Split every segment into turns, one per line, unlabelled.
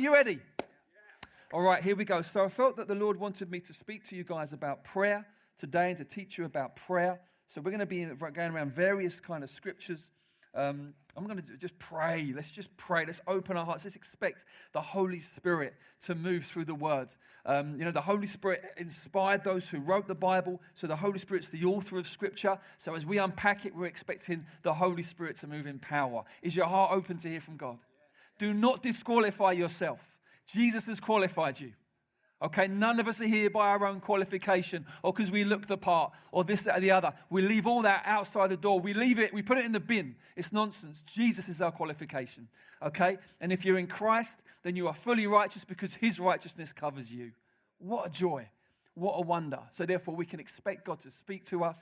you ready? All right, here we go. So I felt that the Lord wanted me to speak to you guys about prayer today and to teach you about prayer. So we're going to be going around various kind of scriptures. Um, I'm going to just pray. Let's just pray. Let's open our hearts. Let's expect the Holy Spirit to move through the Word. Um, you know, the Holy Spirit inspired those who wrote the Bible. So the Holy Spirit's the author of Scripture. So as we unpack it, we're expecting the Holy Spirit to move in power. Is your heart open to hear from God? Do not disqualify yourself. Jesus has qualified you. Okay, none of us are here by our own qualification or because we looked apart or this, that, or the other. We leave all that outside the door. We leave it, we put it in the bin. It's nonsense. Jesus is our qualification. Okay? And if you're in Christ, then you are fully righteous because his righteousness covers you. What a joy. What a wonder. So, therefore, we can expect God to speak to us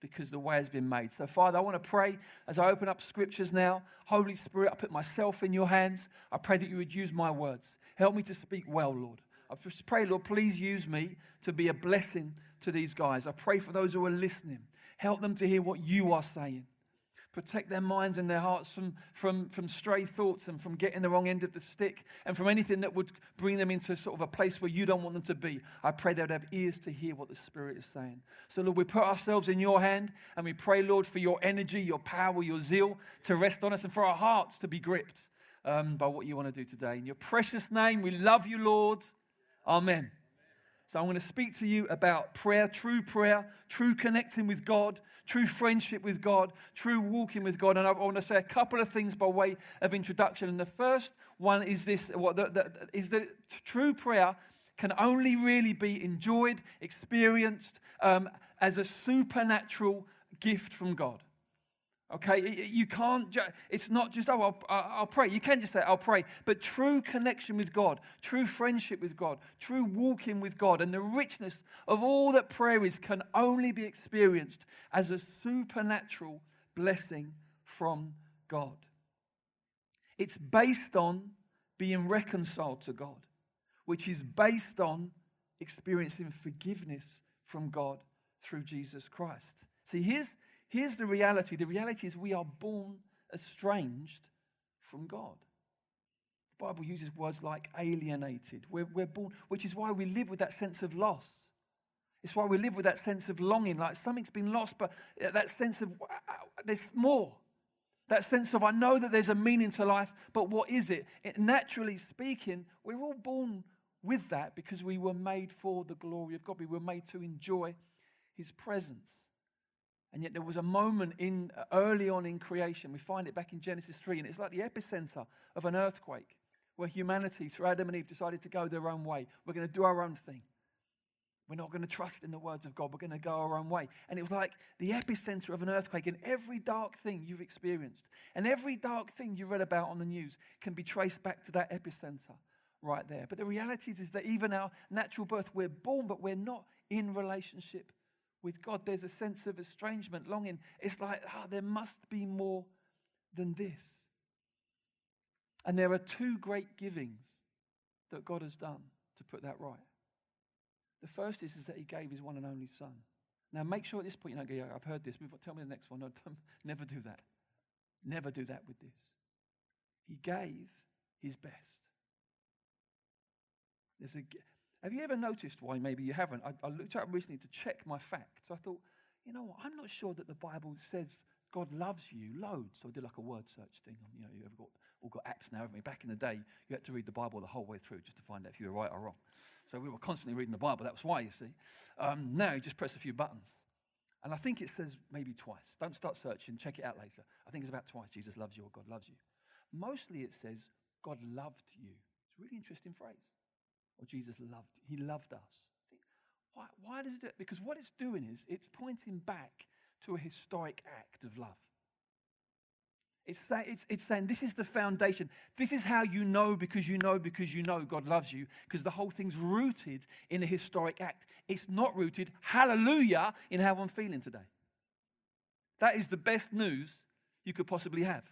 because the way has been made. So, Father, I want to pray as I open up scriptures now. Holy Spirit, I put myself in your hands. I pray that you would use my words. Help me to speak well, Lord. I just pray, Lord, please use me to be a blessing to these guys. I pray for those who are listening. Help them to hear what you are saying. Protect their minds and their hearts from, from, from stray thoughts and from getting the wrong end of the stick and from anything that would bring them into sort of a place where you don't want them to be. I pray they would have ears to hear what the Spirit is saying. So, Lord, we put ourselves in your hand and we pray, Lord, for your energy, your power, your zeal to rest on us and for our hearts to be gripped um, by what you want to do today. In your precious name, we love you, Lord. Amen. So I'm going to speak to you about prayer, true prayer, true connecting with God, true friendship with God, true walking with God. And I want to say a couple of things by way of introduction. And the first one is this: what the, the, is that true prayer can only really be enjoyed, experienced um, as a supernatural gift from God. Okay, you can't, it's not just, oh, I'll, I'll, pray. You can just say, I'll pray. But true connection with God, true friendship with God, true walking with God, and the richness of all that prayer is can only be experienced as a supernatural blessing from God. It's based on being reconciled to God, which is based on experiencing forgiveness from God through Jesus Christ. See, here's, Here's the reality the reality is we are born estranged from God. The Bible uses words like alienated. We're, we're born, which is why we live with that sense of loss. It's why we live with that sense of longing, like something's been lost, but uh, that sense of uh, uh, there's more. That sense of I know that there's a meaning to life, but what is it? it? Naturally speaking, we're all born with that because we were made for the glory of God. We were made to enjoy His presence. And yet there was a moment in uh, early on in creation. We find it back in Genesis 3, and it's like the epicenter of an earthquake where humanity, through Adam and Eve, decided to go their own way. We're going to do our own thing. We're not going to trust in the words of God. We're going to go our own way. And it was like the epicenter of an earthquake. And every dark thing you've experienced and every dark thing you read about on the news can be traced back to that epicenter right there. But the reality is, is that even our natural birth, we're born, but we're not in relationship with God, there's a sense of estrangement, longing. It's like, ah, oh, there must be more than this. And there are two great givings that God has done to put that right. The first is, is that He gave His one and only Son. Now, make sure at this point you don't go, yeah, I've heard this. Move on, tell me the next one. No, never do that. Never do that with this. He gave His best. There's a, have you ever noticed why maybe you haven't? I, I looked up recently to check my facts. I thought, you know what? I'm not sure that the Bible says God loves you loads. So I did like a word search thing. You know, you've got, all got apps now, haven't we? Back in the day, you had to read the Bible the whole way through just to find out if you were right or wrong. So we were constantly reading the Bible. That was why, you see. Um, now you just press a few buttons. And I think it says maybe twice. Don't start searching. Check it out later. I think it's about twice. Jesus loves you or God loves you. Mostly it says God loved you. It's a really interesting phrase or Jesus loved, he loved us. Why, why does it do? Because what it's doing is it's pointing back to a historic act of love. It's, say, it's, it's saying this is the foundation. This is how you know because you know because you know God loves you, because the whole thing's rooted in a historic act. It's not rooted, hallelujah, in how I'm feeling today. That is the best news you could possibly have.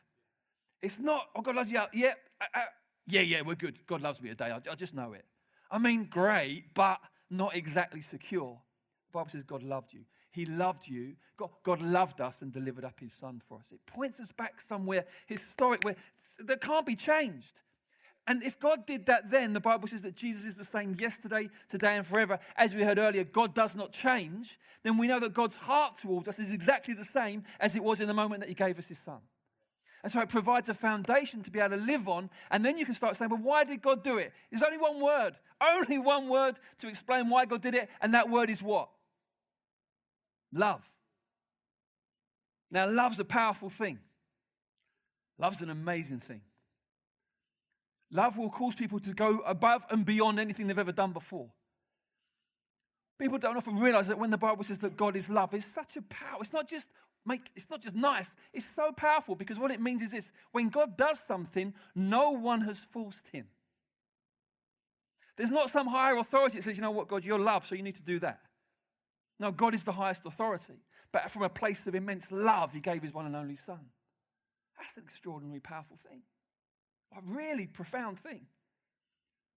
It's not, oh, God loves you. Yeah, uh, uh, yeah, yeah, we're good. God loves me today. I, I just know it. I mean, great, but not exactly secure. The Bible says God loved you. He loved you. God, God loved us and delivered up his son for us. It points us back somewhere historic where that can't be changed. And if God did that then, the Bible says that Jesus is the same yesterday, today, and forever. As we heard earlier, God does not change. Then we know that God's heart towards us is exactly the same as it was in the moment that He gave us His Son. And so it provides a foundation to be able to live on. And then you can start saying, well, why did God do it? There's only one word, only one word to explain why God did it. And that word is what? Love. Now, love's a powerful thing, love's an amazing thing. Love will cause people to go above and beyond anything they've ever done before. People don't often realize that when the Bible says that God is love, it's such a power. It's not just it's not just nice, it's so powerful because what it means is this when God does something, no one has forced him. There's not some higher authority that says, you know what, God, you're love, so you need to do that. No, God is the highest authority. But from a place of immense love, he gave his one and only son. That's an extraordinary, powerful thing. A really profound thing.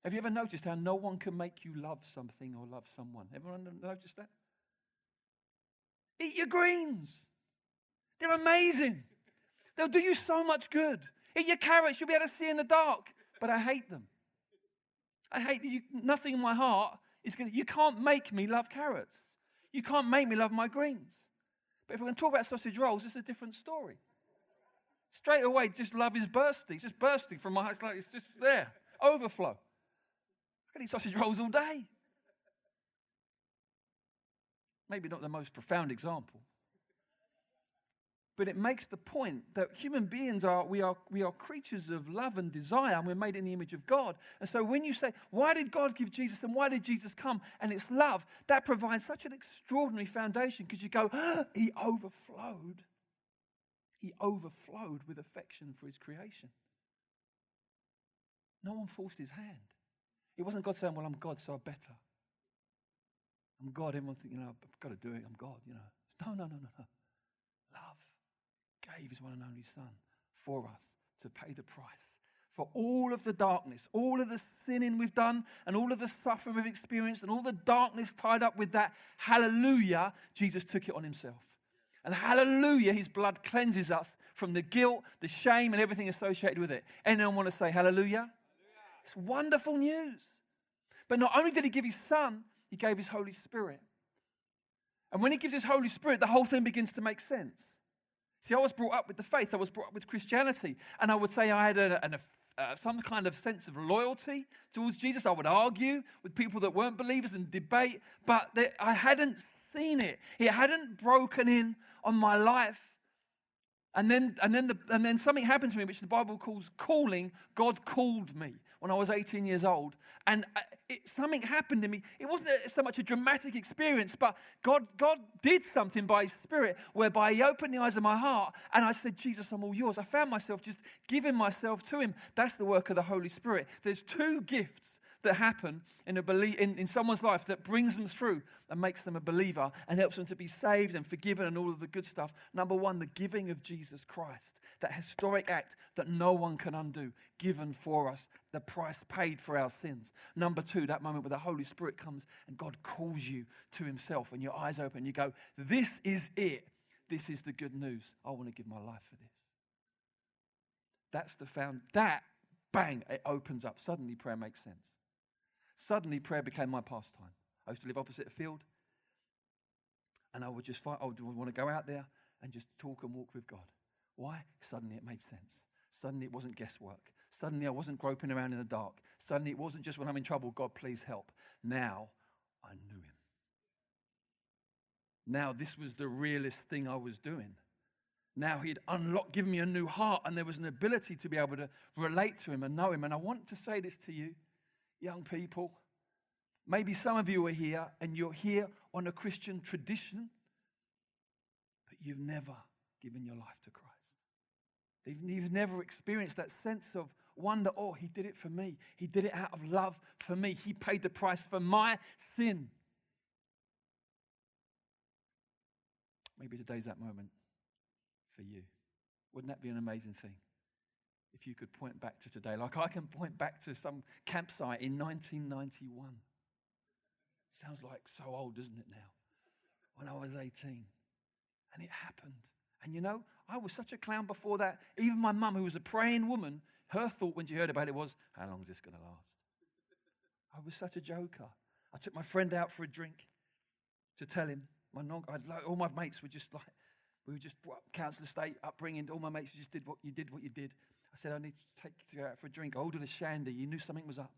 Have you ever noticed how no one can make you love something or love someone? Everyone noticed that? Eat your greens. They're amazing. They'll do you so much good. Eat your carrots, you'll be able to see in the dark. But I hate them. I hate you. Nothing in my heart is going to, you can't make me love carrots. You can't make me love my greens. But if we're going to talk about sausage rolls, it's a different story. Straight away, just love is bursting. It's just bursting from my heart. It's like it's just there. Overflow. I can eat sausage rolls all day. Maybe not the most profound example. But it makes the point that human beings are we, are, we are creatures of love and desire, and we're made in the image of God. And so when you say, why did God give Jesus and why did Jesus come? And it's love, that provides such an extraordinary foundation because you go, oh, he overflowed he overflowed with affection for his creation. No one forced his hand. It wasn't God saying, Well, I'm God, so I better. I'm God. Everyone think, you know, I've got to do it. I'm God, you know. No, no, no, no, no. Gave his one and only Son for us to pay the price for all of the darkness, all of the sinning we've done, and all of the suffering we've experienced, and all the darkness tied up with that. Hallelujah, Jesus took it on himself. And hallelujah, his blood cleanses us from the guilt, the shame, and everything associated with it. Anyone want to say hallelujah? hallelujah? It's wonderful news. But not only did he give his son, he gave his Holy Spirit. And when he gives his Holy Spirit, the whole thing begins to make sense. See, I was brought up with the faith, I was brought up with Christianity, and I would say I had a, an, uh, some kind of sense of loyalty towards Jesus. I would argue with people that weren't believers and debate, but they, I hadn't seen it. It hadn't broken in on my life. And then, and, then the, and then something happened to me, which the Bible calls calling. God called me when I was 18 years old. And uh, it, something happened to me. It wasn't so much a dramatic experience, but God, God did something by His Spirit whereby He opened the eyes of my heart and I said, Jesus, I'm all yours. I found myself just giving myself to Him. That's the work of the Holy Spirit. There's two gifts that happen in, a belie- in, in someone's life that brings them through and makes them a believer and helps them to be saved and forgiven and all of the good stuff. Number one, the giving of Jesus Christ, that historic act that no one can undo, given for us, the price paid for our sins. Number two, that moment where the Holy Spirit comes and God calls you to Himself and your eyes open. You go, This is it. This is the good news. I want to give my life for this. That's the found. That, bang, it opens up. Suddenly prayer makes sense. Suddenly, prayer became my pastime. I used to live opposite a field, and I would just find, I would want to go out there and just talk and walk with God. Why? Suddenly it made sense. Suddenly it wasn't guesswork. Suddenly I wasn't groping around in the dark. Suddenly it wasn't just when I'm in trouble, God, please help. Now I knew Him. Now this was the realest thing I was doing. Now He'd unlocked, given me a new heart, and there was an ability to be able to relate to Him and know Him. And I want to say this to you young people. Maybe some of you are here and you're here on a Christian tradition, but you've never given your life to Christ. You've never experienced that sense of wonder oh, he did it for me. He did it out of love for me. He paid the price for my sin. Maybe today's that moment for you. Wouldn't that be an amazing thing? if you could point back to today. Like I can point back to some campsite in 1991. Sounds like so old, doesn't it now? When I was 18. And it happened. And you know, I was such a clown before that. Even my mum, who was a praying woman, Her thought when she heard about it was, how long is this going to last? I was such a joker. I took my friend out for a drink to tell him. My non, like, all my mates were just like, we were just council estate upbringing. All my mates just did what you did, what you did. I said, I need to take you out for a drink. I ordered a shandy. You knew something was up.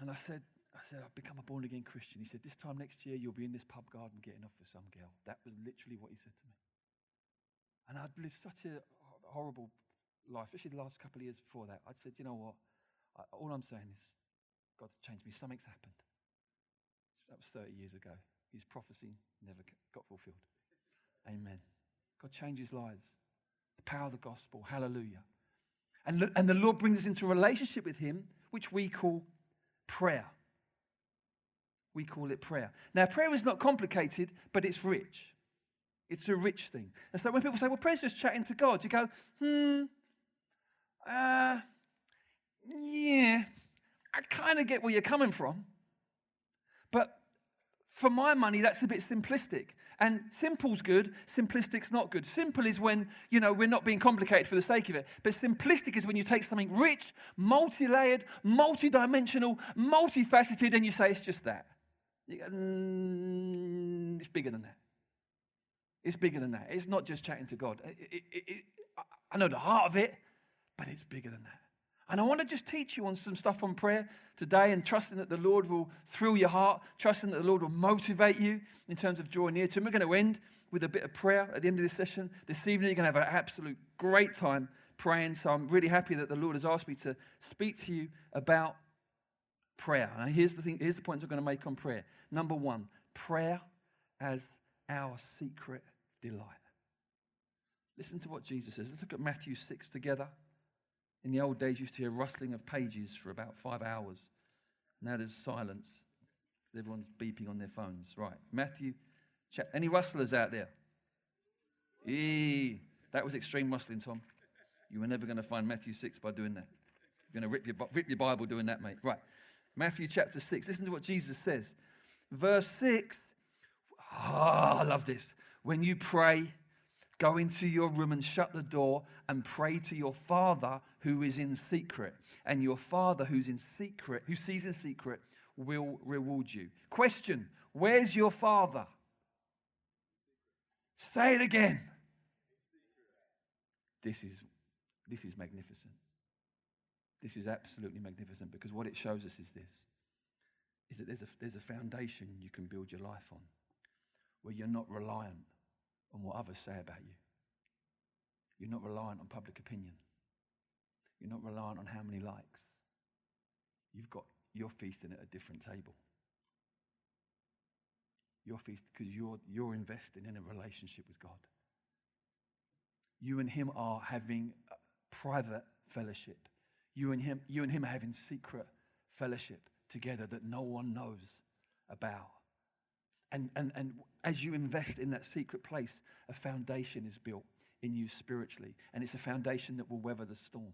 And I said, I said, I've become a born again Christian. He said, This time next year, you'll be in this pub garden getting off with some girl. That was literally what he said to me. And I'd lived such a horrible life, especially the last couple of years before that. I said, You know what? I, all I'm saying is, God's changed me. Something's happened. That was 30 years ago. His prophecy never got fulfilled. Amen. God changes lives. The power of the gospel. Hallelujah. And, and the Lord brings us into a relationship with Him, which we call prayer. We call it prayer. Now, prayer is not complicated, but it's rich. It's a rich thing. And so when people say, well, prayer's just chatting to God, you go, hmm, uh, yeah, I kind of get where you're coming from. But for my money, that's a bit simplistic. And simple's good, simplistic's not good. Simple is when, you know, we're not being complicated for the sake of it. But simplistic is when you take something rich, multi layered, multi dimensional, multifaceted, and you say it's just that. Mm, it's bigger than that. It's bigger than that. It's not just chatting to God. It, it, it, I know the heart of it, but it's bigger than that. And I want to just teach you on some stuff on prayer today and trusting that the Lord will thrill your heart, trusting that the Lord will motivate you in terms of drawing near to Him. We're going to end with a bit of prayer at the end of this session. This evening, you're going to have an absolute great time praying. So I'm really happy that the Lord has asked me to speak to you about prayer. And here's the thing, here's the points I'm going to make on prayer. Number one, prayer as our secret delight. Listen to what Jesus says. Let's look at Matthew 6 together. In the old days, you used to hear rustling of pages for about five hours. Now there's silence. Everyone's beeping on their phones. Right. Matthew, any rustlers out there? Eee, that was extreme rustling, Tom. You were never going to find Matthew 6 by doing that. You're going to rip your, rip your Bible doing that, mate. Right. Matthew chapter 6. Listen to what Jesus says. Verse 6. Oh, I love this. When you pray, Go into your room and shut the door and pray to your Father who is in secret. And your Father who's in secret, who sees in secret, will reward you. Question Where's your Father? Say it again. This is, this is magnificent. This is absolutely magnificent because what it shows us is this is that there's a, there's a foundation you can build your life on where you're not reliant on what others say about you. You're not reliant on public opinion. You're not reliant on how many likes. You've got, you're feasting at a different table. You're feasting because you're, you're investing in a relationship with God. You and Him are having private fellowship. You and Him, you and Him are having secret fellowship together that no one knows about. And, and, and as you invest in that secret place, a foundation is built in you spiritually. And it's a foundation that will weather the storm.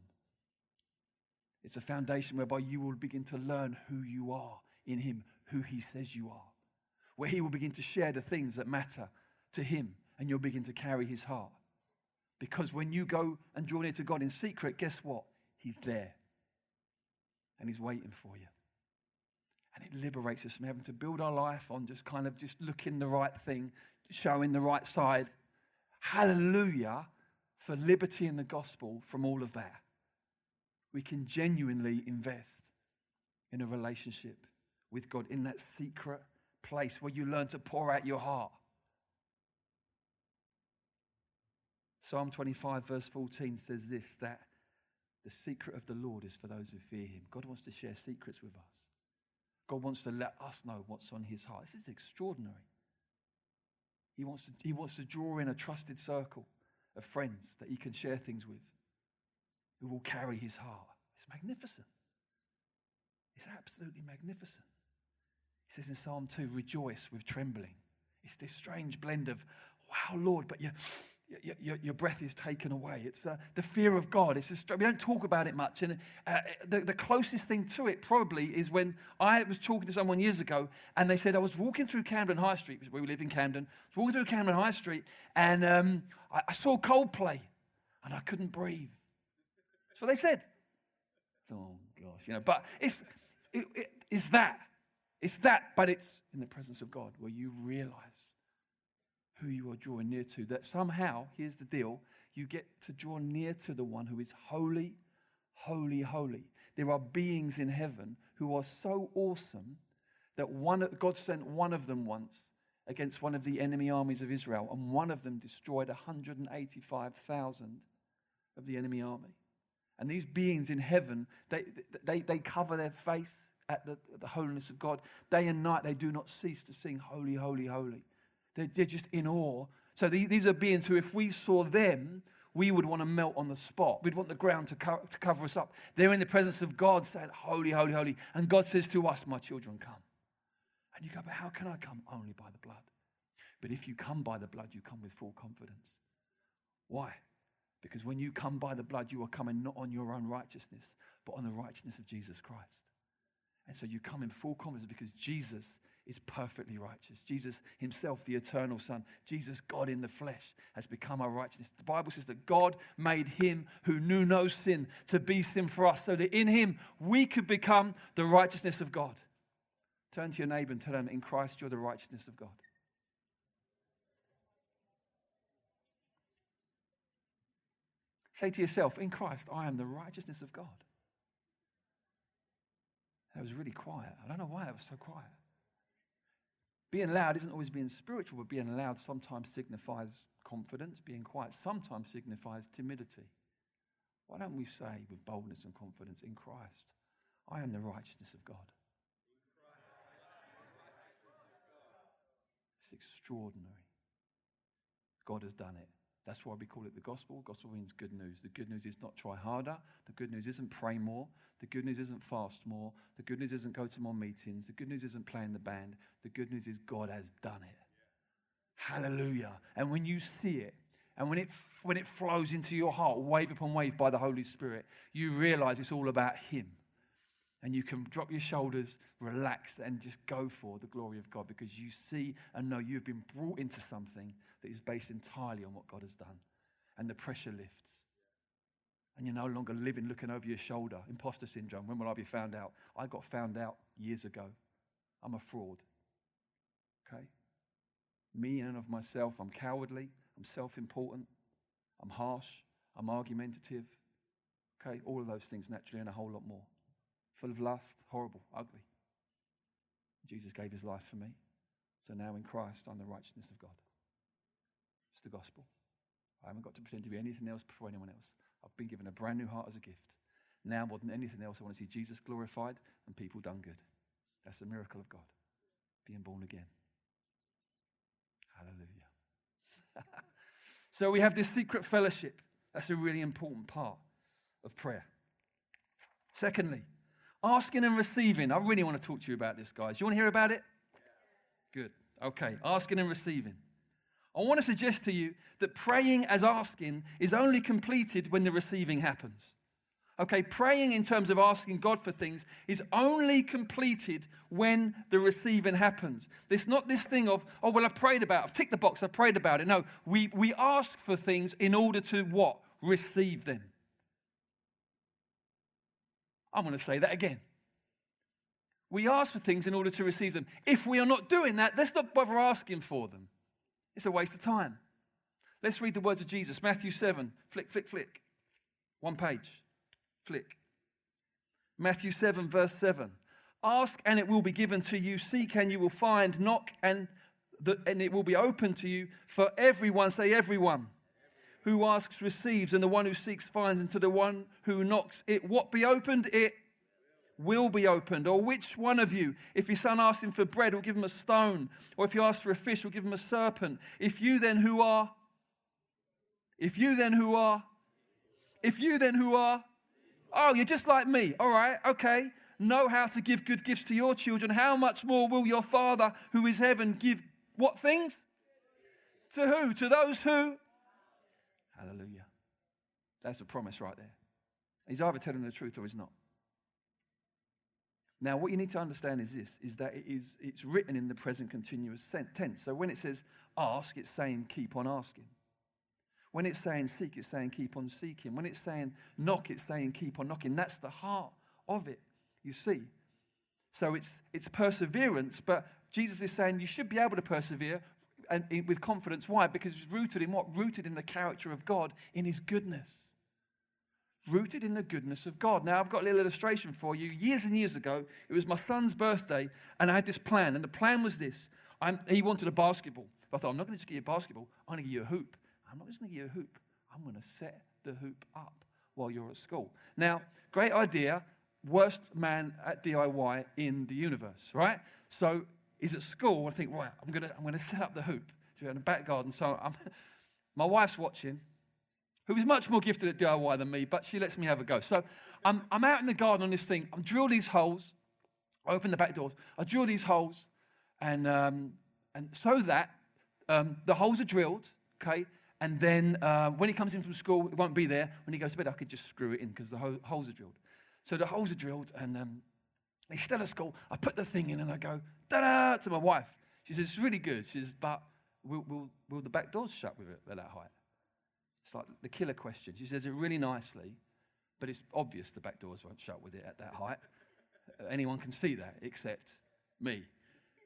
It's a foundation whereby you will begin to learn who you are in Him, who He says you are. Where He will begin to share the things that matter to Him, and you'll begin to carry His heart. Because when you go and draw near to God in secret, guess what? He's there. And He's waiting for you. And it liberates us from having to build our life on just kind of just looking the right thing, showing the right side. Hallelujah for liberty in the gospel from all of that. We can genuinely invest in a relationship with God in that secret place where you learn to pour out your heart. Psalm 25, verse 14 says this that the secret of the Lord is for those who fear him. God wants to share secrets with us. God wants to let us know what's on his heart. This is extraordinary. He wants to, he wants to draw in a trusted circle of friends that he can share things with who will carry his heart. It's magnificent. It's absolutely magnificent. He says in Psalm 2, rejoice with trembling. It's this strange blend of, wow, Lord, but you your, your, your, breath is taken away. It's uh, the fear of God. It's just, we don't talk about it much. And uh, the, the closest thing to it probably is when I was talking to someone years ago and they said, I was walking through Camden High Street, where we live in Camden. I was walking through Camden High Street and um, I, I saw Coldplay and I couldn't breathe. That's what they said. Oh, gosh. You know, but it's, it, it, it's that. It's that, but it's in the presence of God where you realize who you are drawing near to. That somehow, here's the deal, you get to draw near to the one who is holy, holy, holy. There are beings in heaven who are so awesome that one, God sent one of them once against one of the enemy armies of Israel, and one of them destroyed 185,000 of the enemy army. And these beings in heaven, they, they, they cover their face at the, the holiness of God. Day and night, they do not cease to sing, Holy, Holy, Holy. They're, just in awe. So these are beings who, if we saw them, we would want to melt on the spot. We'd want the ground to, co- to cover us up. They're in the presence of God saying, Holy, holy, holy. And God says to us, My children, come. And you go, But how can I come? Only by the blood. But if you come by the blood, you come with full confidence. Why? Because when you come by the blood, you are coming not on your own righteousness, but on the righteousness of Jesus Christ. And so you come in full confidence because Jesus is perfectly righteous. Jesus himself, the eternal Son, Jesus, God in the flesh, has become our righteousness. The Bible says that God made him who knew no sin to be sin for us, so that in him we could become the righteousness of God. Turn to your neighbor and tell them, in Christ, you're the righteousness of God. Say to yourself, in Christ, I am the righteousness of God. That was really quiet. I don't know why it was so quiet. Being loud isn't always being spiritual, but being loud sometimes signifies confidence. Being quiet sometimes signifies timidity. Why don't we say with boldness and confidence, in Christ, I am the righteousness of God? It's extraordinary. God has done it. That's why we call it the gospel. Gospel means good news. The good news is not try harder. The good news isn't pray more. The good news isn't fast more. The good news isn't go to more meetings. The good news isn't play in the band. The good news is God has done it. Hallelujah. And when you see it, and when it, when it flows into your heart, wave upon wave by the Holy Spirit, you realize it's all about Him. And you can drop your shoulders, relax, and just go for the glory of God because you see and know you've been brought into something that is based entirely on what God has done. And the pressure lifts. And you're no longer living looking over your shoulder. Imposter syndrome. When will I be found out? I got found out years ago. I'm a fraud. Okay? Me and of myself, I'm cowardly. I'm self important. I'm harsh. I'm argumentative. Okay? All of those things naturally and a whole lot more full of lust, horrible, ugly. Jesus gave his life for me. So now in Christ, I'm the righteousness of God. The gospel. I haven't got to pretend to be anything else before anyone else. I've been given a brand new heart as a gift. Now, more than anything else, I want to see Jesus glorified and people done good. That's the miracle of God, being born again. Hallelujah. so we have this secret fellowship. That's a really important part of prayer. Secondly, Asking and receiving. I really want to talk to you about this, guys. You want to hear about it? Good. Okay. Asking and receiving. I want to suggest to you that praying as asking is only completed when the receiving happens. Okay, praying in terms of asking God for things is only completed when the receiving happens. It's not this thing of, oh, well, I prayed about it. I've ticked the box, I prayed about it. No, we, we ask for things in order to what? Receive them. I'm going to say that again. We ask for things in order to receive them. If we are not doing that, let's not bother asking for them. It's a waste of time. Let's read the words of Jesus. Matthew 7. Flick, flick, flick. One page. Flick. Matthew 7, verse 7. Ask and it will be given to you. Seek and you will find. Knock and, the, and it will be open to you. For everyone, say everyone who asks receives, and the one who seeks finds, and to the one who knocks it what be opened? It will be opened. Or which one of you, if your son asks him for bread, will give him a stone? Or if he asks for a fish, will give him a serpent? If you then who are, if you then who are, if you then who are, oh, you're just like me. All right, okay. Know how to give good gifts to your children. How much more will your Father who is heaven give what things? To who? To those who Hallelujah. That's a promise right there. He's either telling the truth or he's not. Now, what you need to understand is this, is that it is, it's written in the present continuous tense. So when it says ask, it's saying keep on asking. When it's saying seek, it's saying keep on seeking. When it's saying knock, it's saying keep on knocking. That's the heart of it, you see. So it's, it's perseverance, but Jesus is saying you should be able to persevere and, with confidence. Why? Because it's rooted in what? Rooted in the character of God, in His goodness. Rooted in the goodness of God. Now, I've got a little illustration for you. Years and years ago, it was my son's birthday, and I had this plan. And the plan was this I'm, he wanted a basketball. But I thought, I'm not going to just give you a basketball, I'm going to give you a hoop. I'm not just going to give you a hoop, I'm going to set the hoop up while you're at school. Now, great idea. Worst man at DIY in the universe, right? So he's at school. I think, right, I'm going to, I'm going to set up the hoop. So we're in the back garden. So I'm, my wife's watching, who is much more gifted at DIY than me, but she lets me have a go. So I'm, I'm out in the garden on this thing. I'm drill these holes. I open the back doors. I drill these holes, and, um, and so that um, the holes are drilled, okay? And then uh, when he comes in from school, it won't be there. When he goes to bed, I could just screw it in because the ho- holes are drilled. So the holes are drilled, and um, still at school. I put the thing in, and I go, da da, to my wife. She says, it's really good. She says, but will, will, will the back doors shut with it at that height? It's like the killer question. She says it really nicely, but it's obvious the back doors won't shut with it at that height. Anyone can see that except me.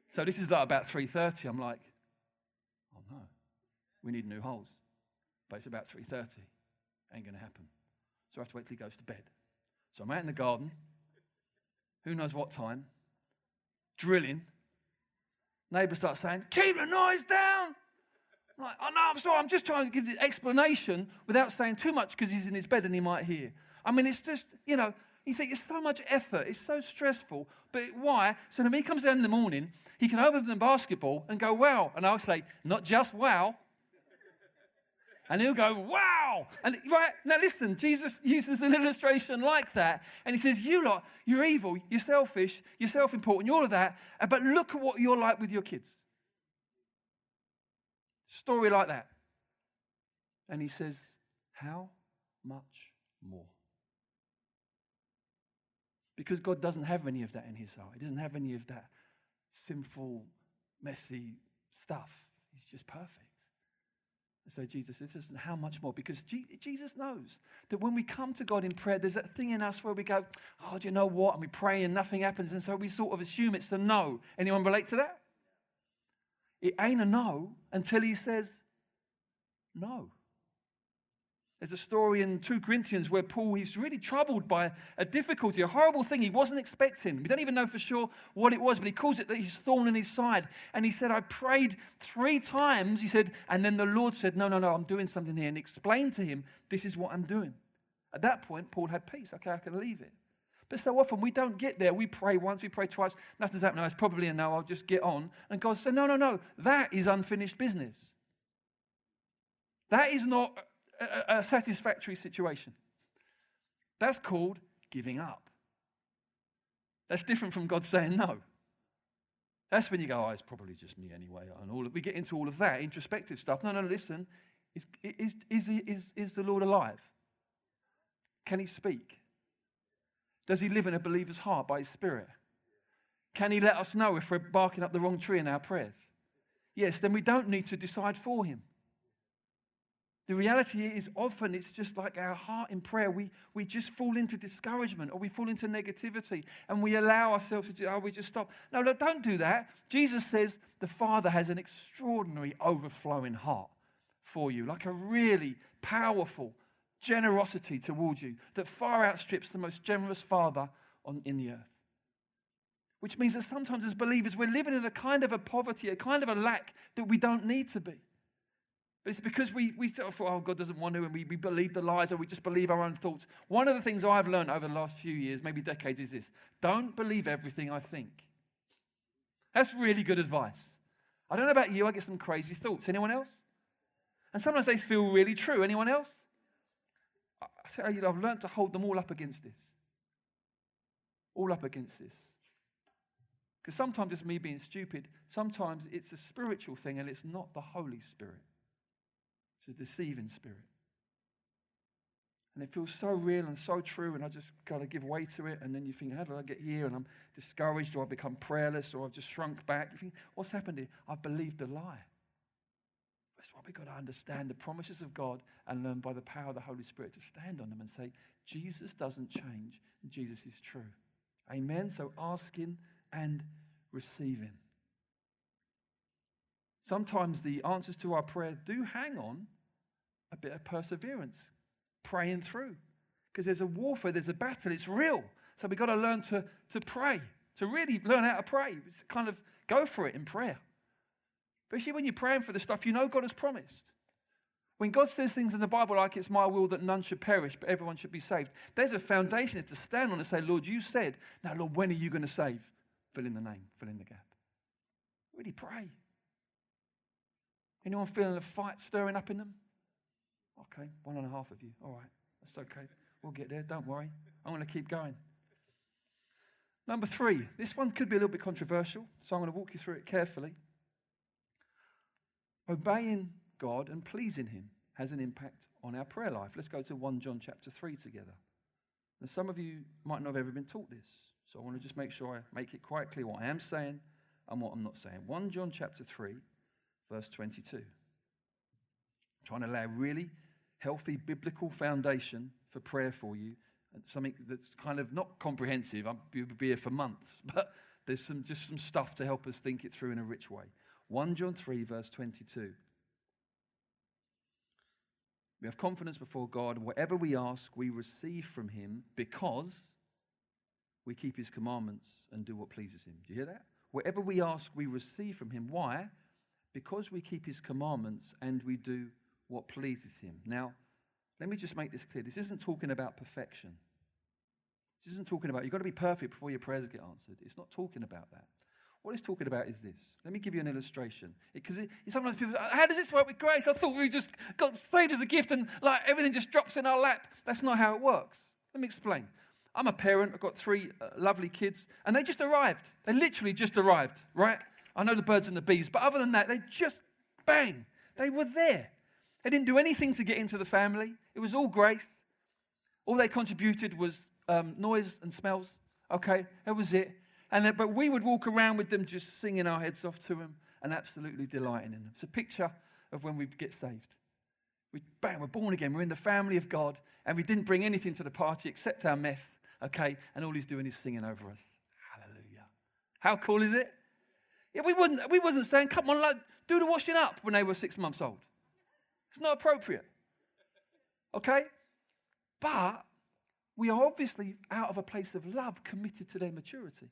So this is like about 3.30. I'm like, oh no, we need new holes. But it's about 3.30. Ain't to happen. So I have to wait till he goes to bed. So I'm out in the garden. Who knows what time? Drilling. Neighbour starts saying, keep the noise down. Like, oh no, I'm sorry, I'm just trying to give the explanation without saying too much because he's in his bed and he might hear. I mean, it's just, you know, you think it's so much effort, it's so stressful. But why? So when he comes down in the morning, he can open the basketball and go, wow. And I'll say, not just wow. And he'll go, wow. And right now, listen, Jesus uses an illustration like that. And he says, You lot, you're evil, you're selfish, you're self important, you're all of that. Uh, but look at what you're like with your kids. Story like that. And he says, How much more? Because God doesn't have any of that in his heart. He doesn't have any of that sinful, messy stuff. He's just perfect. And so Jesus says, how much more? Because Jesus knows that when we come to God in prayer, there's that thing in us where we go, oh, do you know what? And we pray and nothing happens. And so we sort of assume it's a no. Anyone relate to that? It ain't a no until he says no. There's a story in 2 Corinthians where Paul, he's really troubled by a difficulty, a horrible thing he wasn't expecting. We don't even know for sure what it was, but he calls it that his thorn in his side. And he said, I prayed three times. He said, and then the Lord said, No, no, no, I'm doing something here. And explained to him, This is what I'm doing. At that point, Paul had peace. Okay, I can leave it. But so often we don't get there. We pray once, we pray twice, nothing's happening. It's probably a no, I'll just get on. And God said, No, no, no, that is unfinished business. That is not a, a satisfactory situation. That's called giving up. That's different from God saying no. That's when you go, oh, it's probably just me anyway. And all we get into all of that introspective stuff. No, no, listen. Is, is, is, is, is the Lord alive? Can he speak? Does he live in a believer's heart by his spirit? Can he let us know if we're barking up the wrong tree in our prayers? Yes, then we don't need to decide for him. The reality is often it's just like our heart in prayer. We, we just fall into discouragement or we fall into negativity and we allow ourselves to, oh, we just stop. No, no, don't do that. Jesus says the Father has an extraordinary overflowing heart for you, like a really powerful generosity towards you that far outstrips the most generous Father on, in the earth. Which means that sometimes as believers, we're living in a kind of a poverty, a kind of a lack that we don't need to be. But it's because we, we sort of thought, oh, God doesn't want to, and we, we believe the lies, or we just believe our own thoughts. One of the things I've learned over the last few years, maybe decades, is this don't believe everything I think. That's really good advice. I don't know about you, I get some crazy thoughts. Anyone else? And sometimes they feel really true. Anyone else? Tell you, I've learned to hold them all up against this. All up against this. Because sometimes it's me being stupid, sometimes it's a spiritual thing and it's not the Holy Spirit. It's a deceiving spirit. And it feels so real and so true, and I just got to give way to it. And then you think, how did I get here? And I'm discouraged, or I've become prayerless, or I've just shrunk back. You think, what's happened here? I've believed a lie. That's why we've got to understand the promises of God and learn by the power of the Holy Spirit to stand on them and say, Jesus doesn't change, Jesus is true. Amen. So asking and receiving. Sometimes the answers to our prayer do hang on a bit of perseverance, praying through. Because there's a warfare, there's a battle, it's real. So we've got to learn to, to pray, to really learn how to pray. It's kind of go for it in prayer. Especially when you're praying for the stuff you know God has promised. When God says things in the Bible like it's my will that none should perish, but everyone should be saved, there's a foundation to stand on and say, Lord, you said, now, Lord, when are you going to save? Fill in the name, fill in the gap. Really pray. Anyone feeling a fight stirring up in them? Okay, one and a half of you. All right, that's okay. We'll get there. Don't worry. I'm going to keep going. Number three, this one could be a little bit controversial, so I'm going to walk you through it carefully. Obeying God and pleasing Him has an impact on our prayer life. Let's go to 1 John chapter 3 together. Now, some of you might not have ever been taught this, so I want to just make sure I make it quite clear what I am saying and what I'm not saying. 1 John chapter 3, verse 22. I'm trying to lay a really healthy biblical foundation for prayer for you, and something that's kind of not comprehensive. I'll be here for months, but there's some, just some stuff to help us think it through in a rich way. 1 John 3, verse 22. We have confidence before God, and whatever we ask, we receive from Him because we keep His commandments and do what pleases Him. Do you hear that? Whatever we ask, we receive from Him. Why? Because we keep His commandments and we do what pleases Him. Now, let me just make this clear. This isn't talking about perfection. This isn't talking about you've got to be perfect before your prayers get answered. It's not talking about that. What he's talking about is this. Let me give you an illustration. Because sometimes people say, How does this work with grace? I thought we just got saved as a gift and like everything just drops in our lap. That's not how it works. Let me explain. I'm a parent. I've got three uh, lovely kids, and they just arrived. They literally just arrived, right? I know the birds and the bees, but other than that, they just bang, they were there. They didn't do anything to get into the family. It was all grace. All they contributed was um, noise and smells. Okay, that was it. And then, but we would walk around with them just singing our heads off to them and absolutely delighting in them. It's a picture of when we get saved. We, bang, we're born again. We're in the family of God, and we didn't bring anything to the party except our mess, okay? And all he's doing is singing over us. Hallelujah. How cool is it? Yeah, we, wouldn't, we wasn't saying, come on, like, do the washing up when they were six months old. It's not appropriate. Okay? But we are obviously out of a place of love committed to their maturity.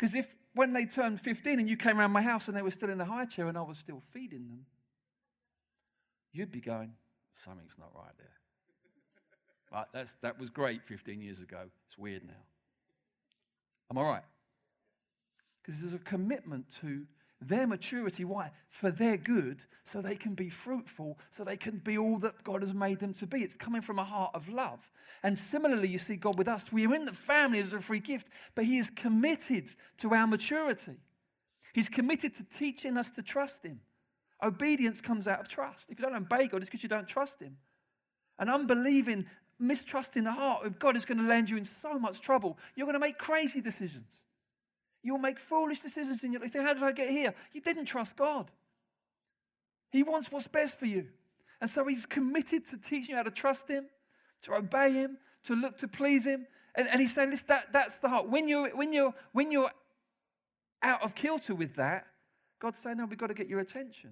Because if when they turned 15 and you came around my house and they were still in the high chair and I was still feeding them, you'd be going, something's not right there. But that's, that was great 15 years ago. It's weird now. Am I right? Because there's a commitment to their maturity. Why? For their good, so they can be fruitful, so they can be all that God has made them to be. It's coming from a heart of love. And similarly, you see God with us. We are in the family as a free gift, but He is committed to our maturity. He's committed to teaching us to trust Him. Obedience comes out of trust. If you don't obey God, it's because you don't trust Him. And unbelieving, mistrusting heart of God is going to land you in so much trouble. You're going to make crazy decisions. You'll make foolish decisions in your life. How did I get here? You didn't trust God. He wants what's best for you. And so he's committed to teaching you how to trust him, to obey him, to look to please him. And, and he's saying, that, that's the heart. When you're, when, you're, when you're out of kilter with that, God's saying, no, we've got to get your attention.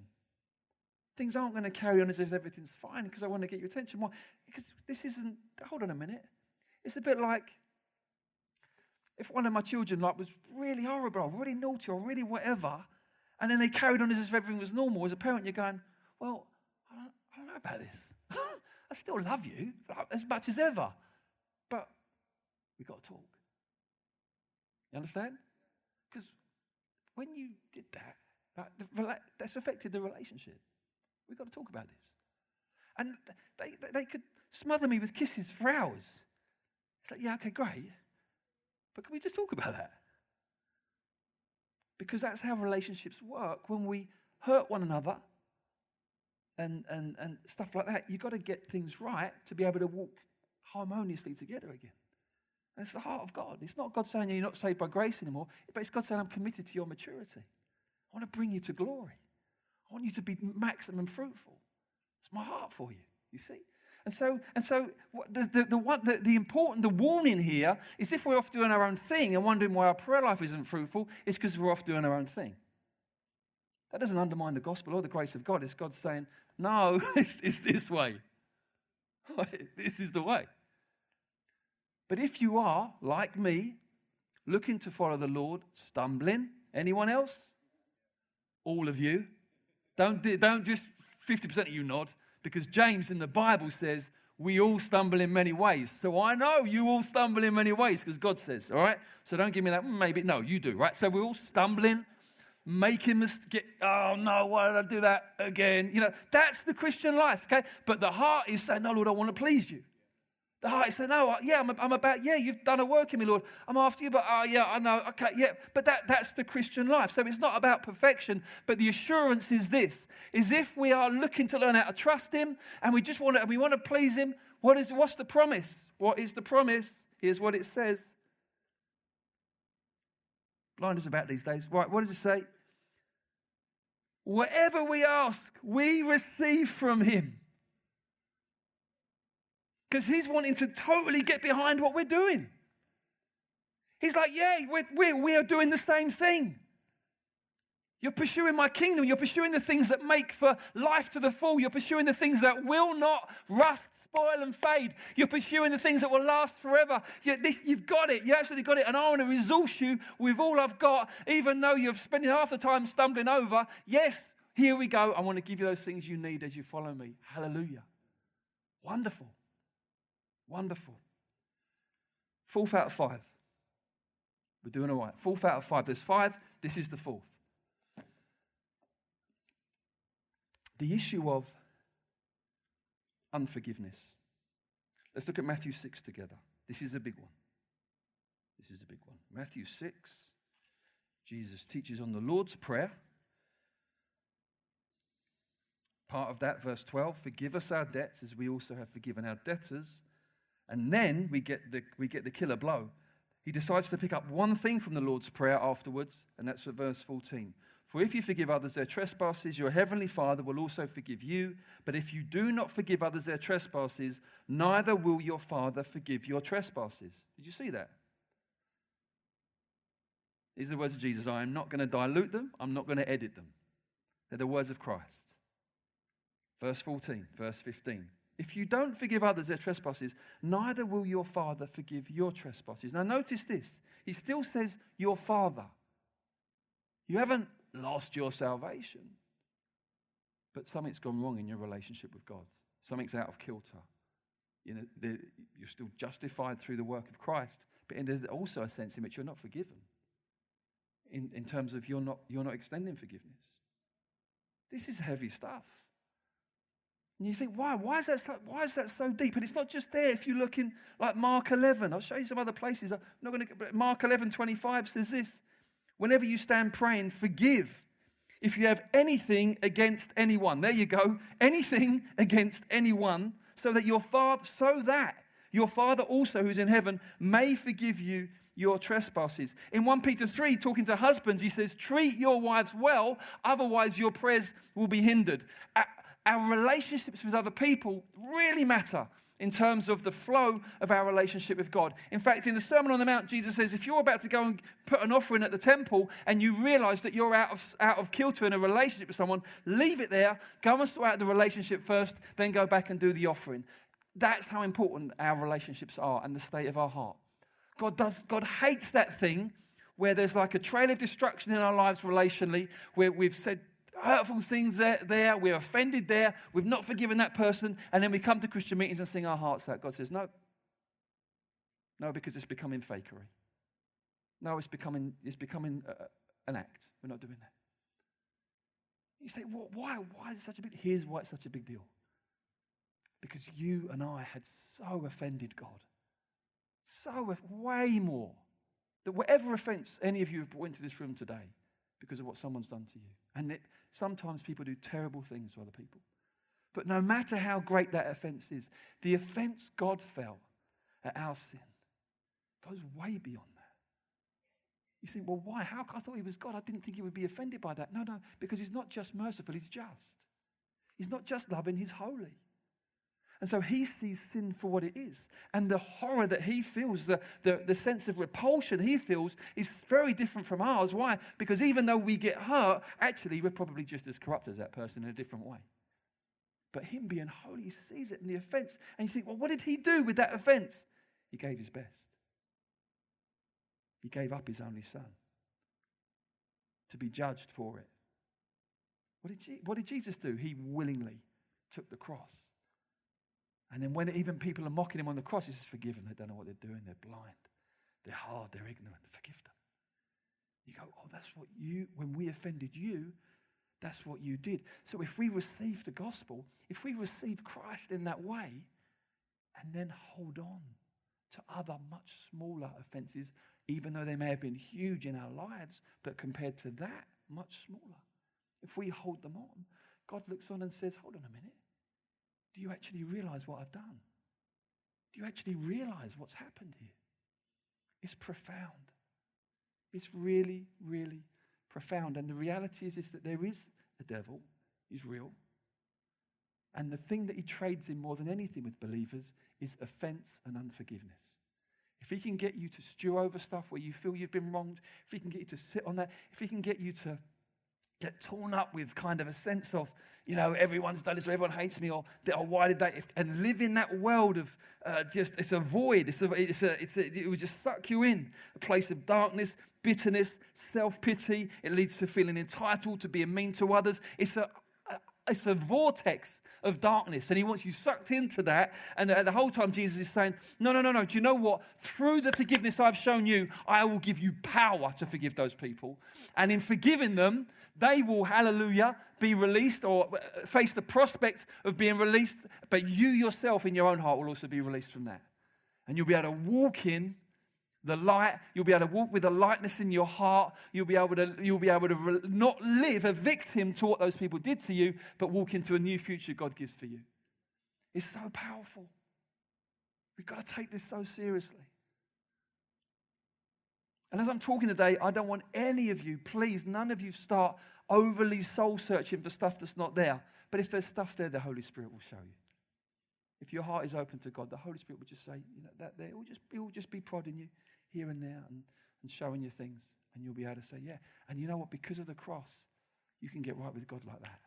Things aren't going to carry on as if everything's fine because I want to get your attention. Why? Because this isn't, hold on a minute. It's a bit like if one of my children like was really horrible or really naughty or really whatever, and then they carried on as if everything was normal, as a parent, you're going, well, I don't, I don't know about this. I still love you as much as ever, but we've got to talk. You understand? Because when you did that, that, that's affected the relationship. We've got to talk about this. And they, they, they could smother me with kisses for hours. It's like, yeah, okay, great. But can we just talk about that? Because that's how relationships work. When we hurt one another and, and, and stuff like that, you've got to get things right to be able to walk harmoniously together again. And it's the heart of God. It's not God saying you're not saved by grace anymore, but it's God saying, I'm committed to your maturity. I want to bring you to glory. I want you to be maximum fruitful. It's my heart for you, you see? And so, and so the, the, the, one, the, the important, the warning here is if we're off doing our own thing and wondering why our prayer life isn't fruitful, it's because we're off doing our own thing. That doesn't undermine the gospel or the grace of God. It's God saying, no, it's, it's this way. this is the way. But if you are, like me, looking to follow the Lord, stumbling, anyone else? All of you. Don't, don't just 50% of you nod, because James in the Bible says, we all stumble in many ways. So I know you all stumble in many ways because God says, all right? So don't give me that, mm, maybe. No, you do, right? So we're all stumbling, making mistakes. Oh no, why did I do that again? You know, that's the Christian life, okay? But the heart is saying, no, Lord, I want to please you. The heart is saying, no, yeah, I'm, I'm about, yeah, you've done a work in me, Lord. I'm after you, but oh, yeah, I know, okay, yeah. But that, that's the Christian life. So it's not about perfection, but the assurance is this, is if we are looking to learn how to trust him and we just want to, we want to please him, what is, what's the promise? What is the promise? Here's what it says. Blind is about these days. Right, what does it say? Whatever we ask, we receive from him. Because he's wanting to totally get behind what we're doing. He's like, yeah, we're, we're, we are doing the same thing. You're pursuing my kingdom. You're pursuing the things that make for life to the full. You're pursuing the things that will not rust, spoil, and fade. You're pursuing the things that will last forever. You, you've got it. You absolutely got it. And I want to resource you with all I've got, even though you're spending half the time stumbling over. Yes, here we go. I want to give you those things you need as you follow me. Hallelujah. Wonderful. Wonderful. Fourth out of five. We're doing all right. Fourth out of five. There's five. This is the fourth. The issue of unforgiveness. Let's look at Matthew 6 together. This is a big one. This is a big one. Matthew 6, Jesus teaches on the Lord's Prayer. Part of that, verse 12 Forgive us our debts as we also have forgiven our debtors. And then we get the, we get the killer blow. He decides to pick up one thing from the Lord's Prayer afterwards, and that's at verse 14. For if you forgive others their trespasses, your heavenly Father will also forgive you. But if you do not forgive others their trespasses, neither will your Father forgive your trespasses. Did you see that? These are the words of Jesus. I am not going to dilute them, I'm not going to edit them. They're the words of Christ. Verse 14, verse 15. If you don't forgive others their trespasses, neither will your Father forgive your trespasses. Now, notice this. He still says, Your Father. You haven't lost your salvation, but something's gone wrong in your relationship with God. Something's out of kilter. You know, you're still justified through the work of Christ, but there's also a sense in which you're not forgiven. In, in terms of you're not, you're not extending forgiveness. This is heavy stuff. And you think, why? Why is, that so, why is that so deep? And it's not just there. If you look in like Mark 11, I'll show you some other places. I'm not going to, Mark 11, 25 says this. Whenever you stand praying, forgive if you have anything against anyone. There you go. Anything against anyone, so that your father, so that your father also who's in heaven may forgive you your trespasses. In 1 Peter 3, talking to husbands, he says, Treat your wives well, otherwise your prayers will be hindered our relationships with other people really matter in terms of the flow of our relationship with God. In fact, in the Sermon on the Mount, Jesus says if you're about to go and put an offering at the temple and you realize that you're out of, out of kilter in a relationship with someone, leave it there, go and sort out the relationship first, then go back and do the offering. That's how important our relationships are and the state of our heart. God, does, God hates that thing where there's like a trail of destruction in our lives relationally, where we've said hurtful things there, there, we're offended there, we've not forgiven that person, and then we come to Christian meetings and sing our hearts out. God says, No. No, because it's becoming fakery. No, it's becoming, it's becoming uh, an act. We're not doing that. You say, well, why? Why is it such a big Here's why it's such a big deal. Because you and I had so offended God. So, way more. That whatever offense any of you have brought into this room today, because of what someone's done to you. And it, sometimes people do terrible things to other people. But no matter how great that offense is, the offense God felt at our sin goes way beyond that. You think, well, why? How? I thought he was God. I didn't think he would be offended by that. No, no, because he's not just merciful, he's just. He's not just loving, he's holy. And so he sees sin for what it is. And the horror that he feels, the, the, the sense of repulsion he feels, is very different from ours. Why? Because even though we get hurt, actually, we're probably just as corrupt as that person in a different way. But him being holy, he sees it in the offense. And you think, well, what did he do with that offense? He gave his best. He gave up his only son to be judged for it. What did, what did Jesus do? He willingly took the cross. And then when even people are mocking him on the cross, he says, Forgive them. They don't know what they're doing. They're blind. They're hard. They're ignorant. Forgive them. You go, Oh, that's what you, when we offended you, that's what you did. So if we receive the gospel, if we receive Christ in that way, and then hold on to other much smaller offenses, even though they may have been huge in our lives, but compared to that, much smaller. If we hold them on, God looks on and says, Hold on a minute. Do you actually realize what I've done? Do you actually realize what's happened here? It's profound. It's really, really profound. And the reality is, is that there is a devil, he's real. And the thing that he trades in more than anything with believers is offense and unforgiveness. If he can get you to stew over stuff where you feel you've been wronged, if he can get you to sit on that, if he can get you to get torn up with kind of a sense of, you know, everyone's done this or everyone hates me or, or why did they, and live in that world of uh, just, it's a void, it's a, it's a, it's a, it would just suck you in, a place of darkness, bitterness, self pity. It leads to feeling entitled, to being mean to others. It's a, it's a vortex of darkness. And he wants you sucked into that. And the whole time, Jesus is saying, No, no, no, no. Do you know what? Through the forgiveness I've shown you, I will give you power to forgive those people. And in forgiving them, they will, hallelujah, be released or uh, face the prospect of being released. But you yourself in your own heart will also be released from that. And you'll be able to walk in the light you'll be able to walk with a lightness in your heart. You'll be able to you'll be able to re- not live a victim to what those people did to you but walk into a new future god gives for you. It's so powerful. We've got to take this so seriously. And as i'm talking today i don't want any of you please none of you start overly soul searching for stuff that's not there. But if there's stuff there the holy spirit will show you. If your heart is open to God, the Holy Spirit will just say, you know, that there, it will just, it will just be prodding you here and there and, and showing you things. And you'll be able to say, yeah. And you know what? Because of the cross, you can get right with God like that.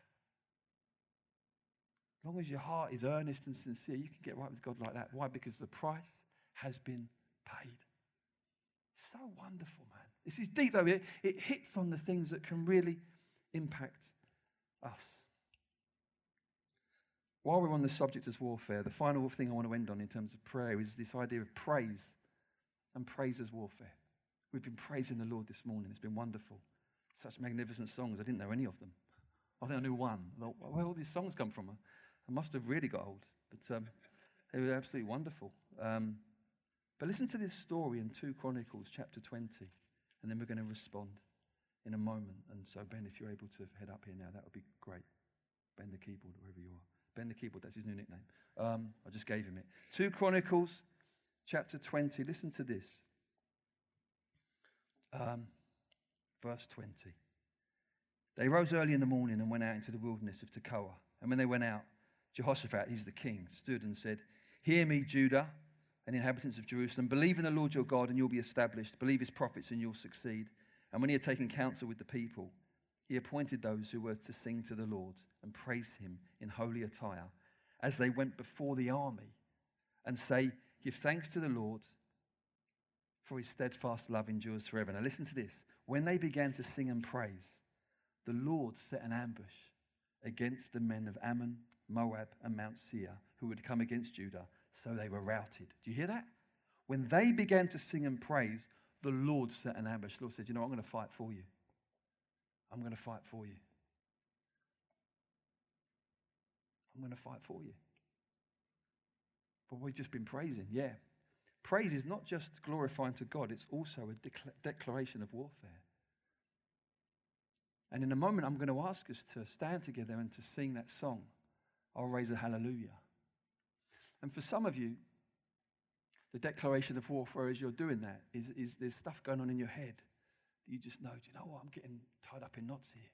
As long as your heart is earnest and sincere, you can get right with God like that. Why? Because the price has been paid. So wonderful, man. This is deep, though. It, it hits on the things that can really impact us. While we're on the subject of warfare, the final thing I want to end on in terms of prayer is this idea of praise and praise as warfare. We've been praising the Lord this morning. It's been wonderful. Such magnificent songs. I didn't know any of them. I think I knew one. Where all these songs come from? I must have really got old. But um, they were absolutely wonderful. Um, but listen to this story in 2 Chronicles chapter 20, and then we're going to respond in a moment. And so, Ben, if you're able to head up here now, that would be great. Ben the keyboard, wherever you are. Ben the keyboard, that's his new nickname. Um, I just gave him it. 2 Chronicles chapter 20. Listen to this. Um, verse 20. They rose early in the morning and went out into the wilderness of Tekoa. And when they went out, Jehoshaphat, he's the king, stood and said, Hear me, Judah and inhabitants of Jerusalem. Believe in the Lord your God and you'll be established. Believe his prophets and you'll succeed. And when he had taken counsel with the people, he appointed those who were to sing to the Lord and praise him in holy attire as they went before the army and say, Give thanks to the Lord, for his steadfast love endures forever. Now, listen to this. When they began to sing and praise, the Lord set an ambush against the men of Ammon, Moab, and Mount Seir who had come against Judah, so they were routed. Do you hear that? When they began to sing and praise, the Lord set an ambush. The Lord said, You know, I'm going to fight for you. I'm going to fight for you. I'm going to fight for you. But we've just been praising, yeah. Praise is not just glorifying to God, it's also a decla- declaration of warfare. And in a moment, I'm going to ask us to stand together and to sing that song, I'll Raise a Hallelujah. And for some of you, the declaration of warfare as you're doing that is, is there's stuff going on in your head that you just know, do you know what? I'm getting tied up in knots here.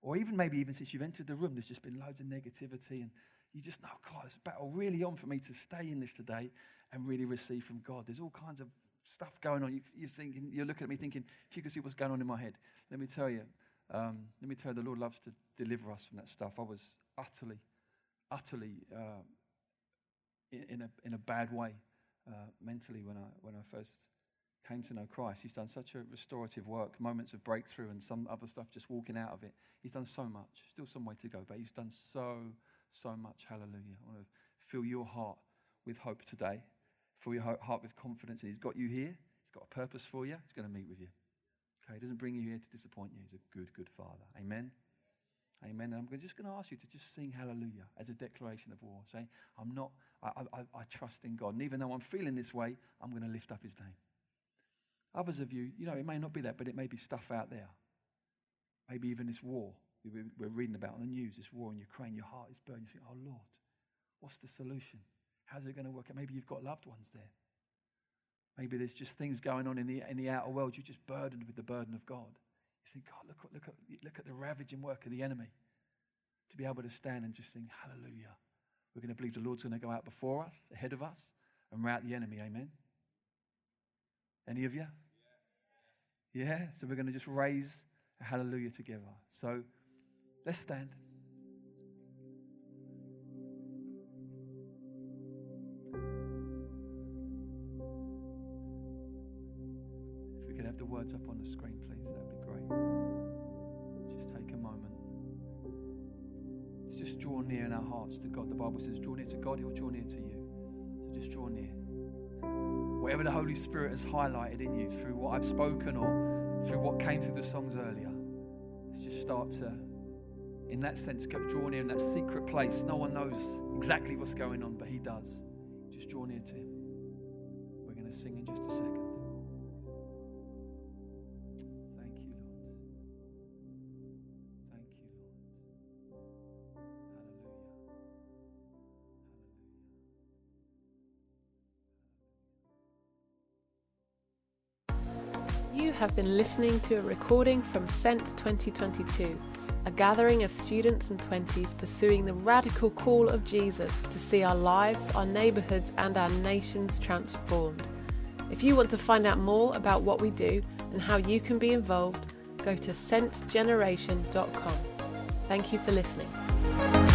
Or even maybe even since you've entered the room, there's just been loads of negativity and you just know, God, it's a battle really on for me to stay in this today and really receive from God. There's all kinds of stuff going on. You, you're thinking, you're looking at me thinking, if you could see what's going on in my head, let me tell you, um, let me tell you, the Lord loves to deliver us from that stuff. I was utterly, utterly uh, in, in, a, in a bad way uh, mentally when I, when I first came to know Christ. He's done such a restorative work, moments of breakthrough and some other stuff just walking out of it. He's done so much. Still some way to go, but he's done so, so much. Hallelujah. I want to fill your heart with hope today. Fill your heart with confidence. He's got you here. He's got a purpose for you. He's going to meet with you. Okay, he doesn't bring you here to disappoint you. He's a good, good father. Amen. Amen. And I'm just going to ask you to just sing hallelujah as a declaration of war. Say, I'm not, I, I, I trust in God. And even though I'm feeling this way, I'm going to lift up his name. Others of you, you know, it may not be that, but it may be stuff out there. Maybe even this war we're reading about on the news, this war in Ukraine. Your heart is burning. You think, oh Lord, what's the solution? How's it going to work out? Maybe you've got loved ones there. Maybe there's just things going on in the, in the outer world. You're just burdened with the burden of God. You think, God, look, look, at, look at the ravaging work of the enemy. To be able to stand and just sing, Hallelujah. We're going to believe the Lord's going to go out before us, ahead of us, and rout the enemy. Amen. Any of you? Yeah? So we're going to just raise a hallelujah together. So let's stand. If we could have the words up on the screen, please, that would be great. Just take a moment. Let's just draw near in our hearts to God. The Bible says, draw near to God, He'll draw near to you. So just draw near whatever the Holy Spirit has highlighted in you through what I've spoken or through what came through the songs earlier, let's just start to, in that sense, draw near in that secret place. No one knows exactly what's going on, but He does. Just draw near to Him. We're going to sing in just a second.
have been listening to a recording from Sent 2022, a gathering of students and 20s pursuing the radical call of Jesus to see our lives, our neighbourhoods, and our nations transformed. If you want to find out more about what we do and how you can be involved, go to sentgeneration.com. Thank you for listening.